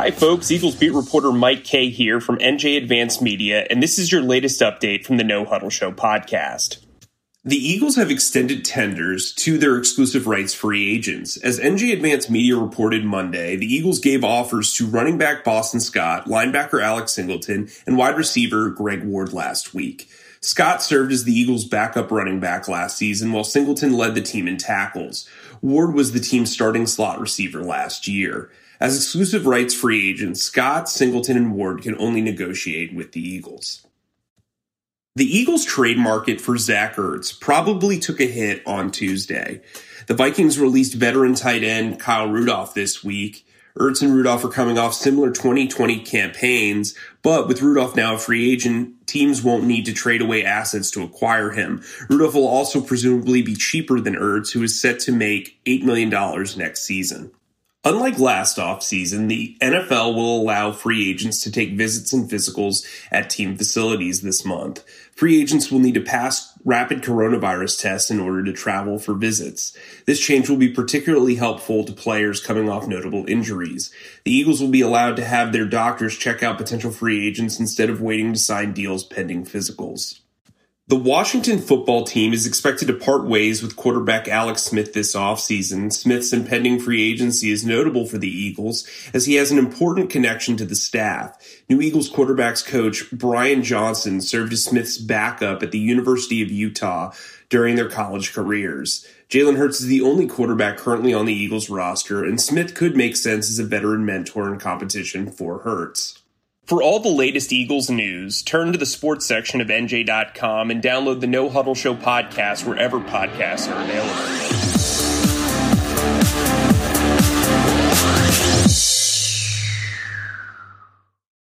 Hi, folks. Eagles beat reporter Mike Kaye here from NJ Advance Media, and this is your latest update from the No Huddle Show podcast. The Eagles have extended tenders to their exclusive rights free agents. As NJ Advance Media reported Monday, the Eagles gave offers to running back Boston Scott, linebacker Alex Singleton, and wide receiver Greg Ward last week. Scott served as the Eagles' backup running back last season, while Singleton led the team in tackles. Ward was the team's starting slot receiver last year. As exclusive rights free agents, Scott, Singleton, and Ward can only negotiate with the Eagles. The Eagles trade market for Zach Ertz probably took a hit on Tuesday. The Vikings released veteran tight end Kyle Rudolph this week. Ertz and Rudolph are coming off similar 2020 campaigns, but with Rudolph now a free agent, teams won't need to trade away assets to acquire him. Rudolph will also presumably be cheaper than Ertz, who is set to make $8 million next season. Unlike last offseason, the NFL will allow free agents to take visits and physicals at team facilities this month. Free agents will need to pass rapid coronavirus tests in order to travel for visits. This change will be particularly helpful to players coming off notable injuries. The Eagles will be allowed to have their doctors check out potential free agents instead of waiting to sign deals pending physicals. The Washington football team is expected to part ways with quarterback Alex Smith this offseason. Smith's impending free agency is notable for the Eagles as he has an important connection to the staff. New Eagles quarterbacks coach Brian Johnson served as Smith's backup at the University of Utah during their college careers. Jalen Hurts is the only quarterback currently on the Eagles roster, and Smith could make sense as a veteran mentor in competition for Hurts. For all the latest Eagles news, turn to the sports section of NJ.com and download the No Huddle Show podcast wherever podcasts are available.